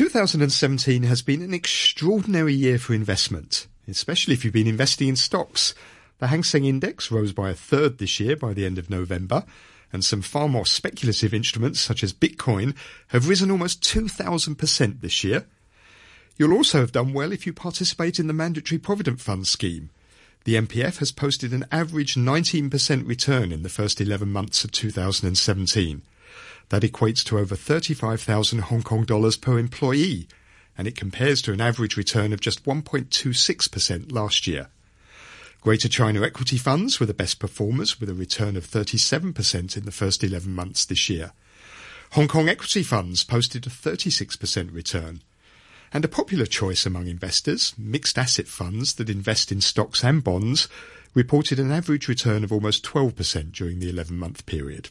2017 has been an extraordinary year for investment, especially if you've been investing in stocks. The Hang Seng Index rose by a third this year by the end of November, and some far more speculative instruments such as Bitcoin have risen almost 2,000% this year. You'll also have done well if you participate in the Mandatory Provident Fund scheme. The MPF has posted an average 19% return in the first 11 months of 2017. That equates to over 35,000 Hong Kong dollars per employee, and it compares to an average return of just 1.26% last year. Greater China equity funds were the best performers with a return of 37% in the first 11 months this year. Hong Kong equity funds posted a 36% return. And a popular choice among investors, mixed asset funds that invest in stocks and bonds, reported an average return of almost 12% during the 11 month period.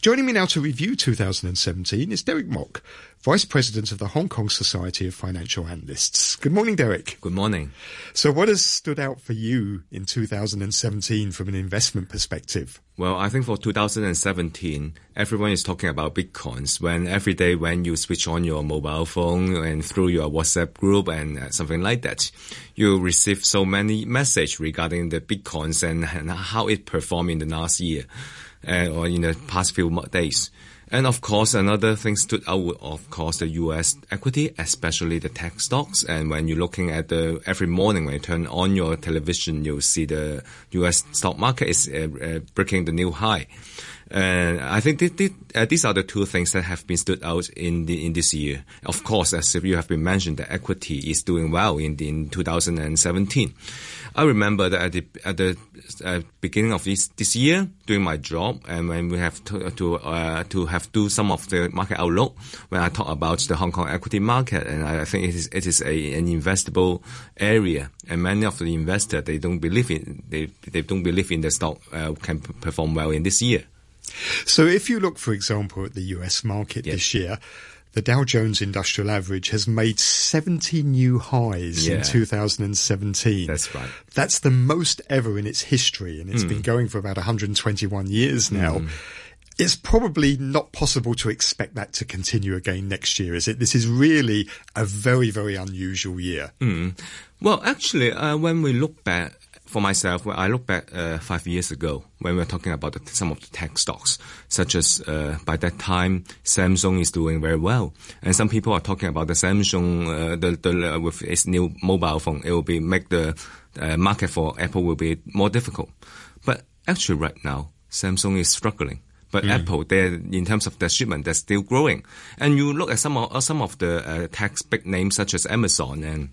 Joining me now to review 2017 is Derek Mok, Vice President of the Hong Kong Society of Financial Analysts. Good morning, Derek. Good morning. So what has stood out for you in 2017 from an investment perspective? Well, I think for 2017, everyone is talking about Bitcoins when every day when you switch on your mobile phone and through your WhatsApp group and uh, something like that, you receive so many messages regarding the Bitcoins and, and how it performed in the last year uh, or in the past few days. And of course, another thing stood out, of course, the U.S. equity, especially the tech stocks. And when you're looking at the every morning when you turn on your television, you'll see the U.S. stock market is uh, uh, breaking the new high. And I think th- th- uh, these are the two things that have been stood out in the, in this year. Of course, as you have been mentioned, the equity is doing well in, the, in 2017. I remember that at the, at the uh, beginning of this, this year, doing my job, and when we have to to, uh, to have do some of the market outlook, when I talk about the Hong Kong equity market, and I think it is it is a, an investable area, and many of the investors they don't believe in they they don't believe in the stock uh, can perform well in this year. So, if you look, for example, at the U.S. market yes. this year the Dow Jones Industrial Average has made 70 new highs yeah. in 2017. That's right. That's the most ever in its history, and it's mm. been going for about 121 years now. Mm. It's probably not possible to expect that to continue again next year, is it? This is really a very, very unusual year. Mm. Well, actually, uh, when we look back for myself, when I look back uh, five years ago, when we were talking about the, some of the tech stocks, such as uh, by that time Samsung is doing very well, and some people are talking about the Samsung, uh, the, the uh, with its new mobile phone, it will be make the uh, market for Apple will be more difficult. But actually, right now Samsung is struggling. But mm. Apple, they in terms of their shipment, they're still growing. And you look at some of some of the uh, tech big names such as Amazon and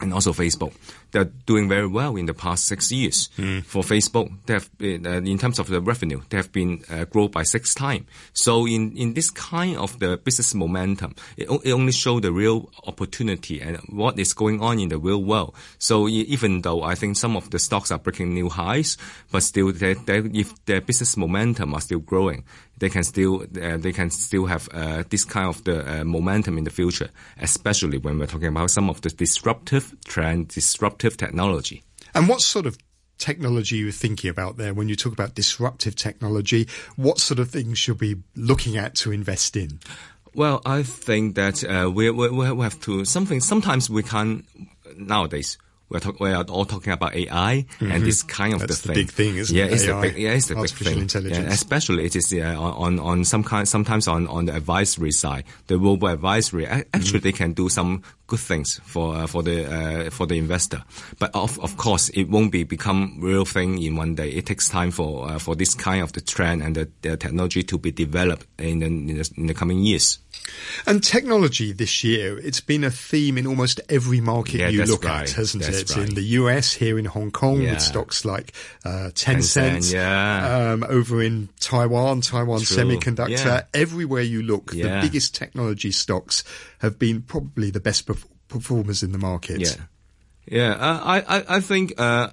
and also Facebook. They're doing very well in the past six years. Mm. For Facebook, they have been, uh, in terms of the revenue, they have been uh, grown by six times. So in, in this kind of the business momentum, it, it only shows the real opportunity and what is going on in the real world. So even though I think some of the stocks are breaking new highs, but still, they, they, if their business momentum are still growing, they can still uh, they can still have uh, this kind of the uh, momentum in the future, especially when we're talking about some of the disruptive trend, disruptive technology. And what sort of technology you're thinking about there when you talk about disruptive technology? What sort of things should we be looking at to invest in? Well, I think that uh, we, we, we have to something. Sometimes we can nowadays we're, talk, we are all talking about AI mm-hmm. and this kind of That's the, the thing. big thing, isn't yeah, it? It's AI, the big, yeah, it's the big thing. Intelligence. Yeah, especially it is uh, on on some kind, sometimes on on the advisory side, the robo advisory. Actually, mm-hmm. they can do some good things for uh, for the uh, for the investor. But of of course, it won't be become real thing in one day. It takes time for uh, for this kind of the trend and the, the technology to be developed in the, in the, in the coming years. And technology this year, it's been a theme in almost every market yeah, you look right. at, hasn't that's it? Right. In the US, here in Hong Kong, yeah. with stocks like uh, Tencent, Tencent yeah. um, over in Taiwan, Taiwan True. Semiconductor. Yeah. Everywhere you look, the biggest technology stocks have been probably the best performers in the market. Yeah, yeah. Uh, I, I, think. Uh,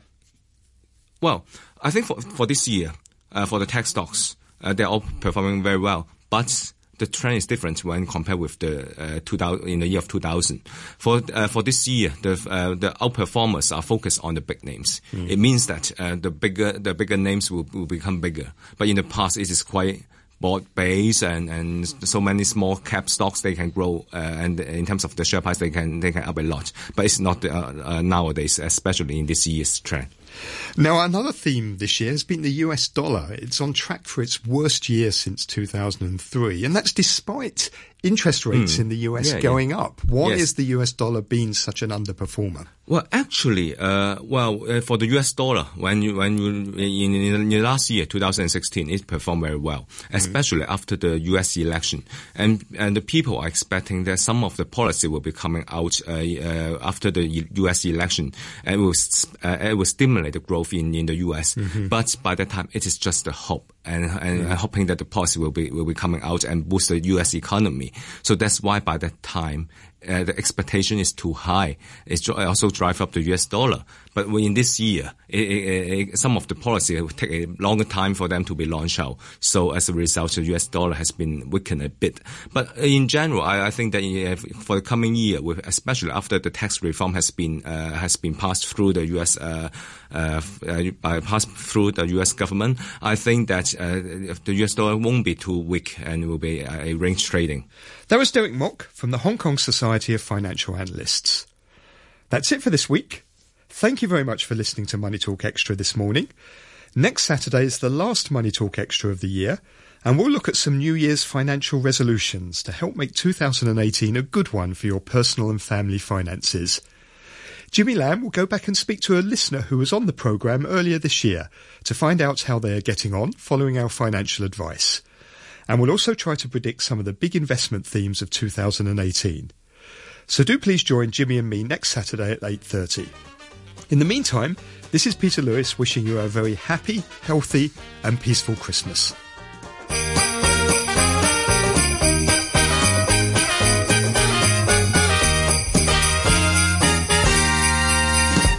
well, I think for for this year, uh, for the tech stocks, uh, they're all performing very well, but the trend is different when compared with the uh, 2000 in the year of 2000. For uh, for this year, the uh, the outperformers are focused on the big names. Mm. It means that uh, the bigger the bigger names will, will become bigger. But in the past, it is quite broad base and, and so many small cap stocks they can grow uh, and in terms of the share price they can they can up a lot but it's not uh, uh, nowadays especially in this year's trend now, another theme this year has been the US dollar. It's on track for its worst year since 2003, and that's despite interest rates mm. in the US yeah, going yeah. up. Why yes. is the US dollar been such an underperformer? Well, actually, uh, well, uh, for the US dollar, when you, when you, in, in, in last year, 2016, it performed very well, hmm. especially mm. after the US election. And, and the people are expecting that some of the policy will be coming out, uh, uh after the US election and it will, uh, it will stimulate the growth in, in the US. Mm-hmm. But by that time, it is just a hope and, and mm-hmm. hoping that the policy will be, will be coming out and boost the US economy. So that's why by that time, uh, the expectation is too high. It also drive up the US dollar. But in this year, it, it, it, some of the policy will take a longer time for them to be launched out. So as a result, the US dollar has been weakened a bit. But in general, I, I think that for the coming year, especially after the tax reform has been uh, has been passed through the US uh, uh, uh passed through the US government, I think that uh, the US dollar won't be too weak and will be a range trading. That was Derek Mok from the Hong Kong Society of Financial Analysts. That's it for this week. Thank you very much for listening to Money Talk Extra this morning. Next Saturday is the last Money Talk Extra of the year, and we'll look at some New Year's financial resolutions to help make 2018 a good one for your personal and family finances. Jimmy Lamb will go back and speak to a listener who was on the programme earlier this year to find out how they are getting on following our financial advice and we'll also try to predict some of the big investment themes of 2018. So do please join Jimmy and me next Saturday at 8:30. In the meantime, this is Peter Lewis wishing you a very happy, healthy and peaceful Christmas.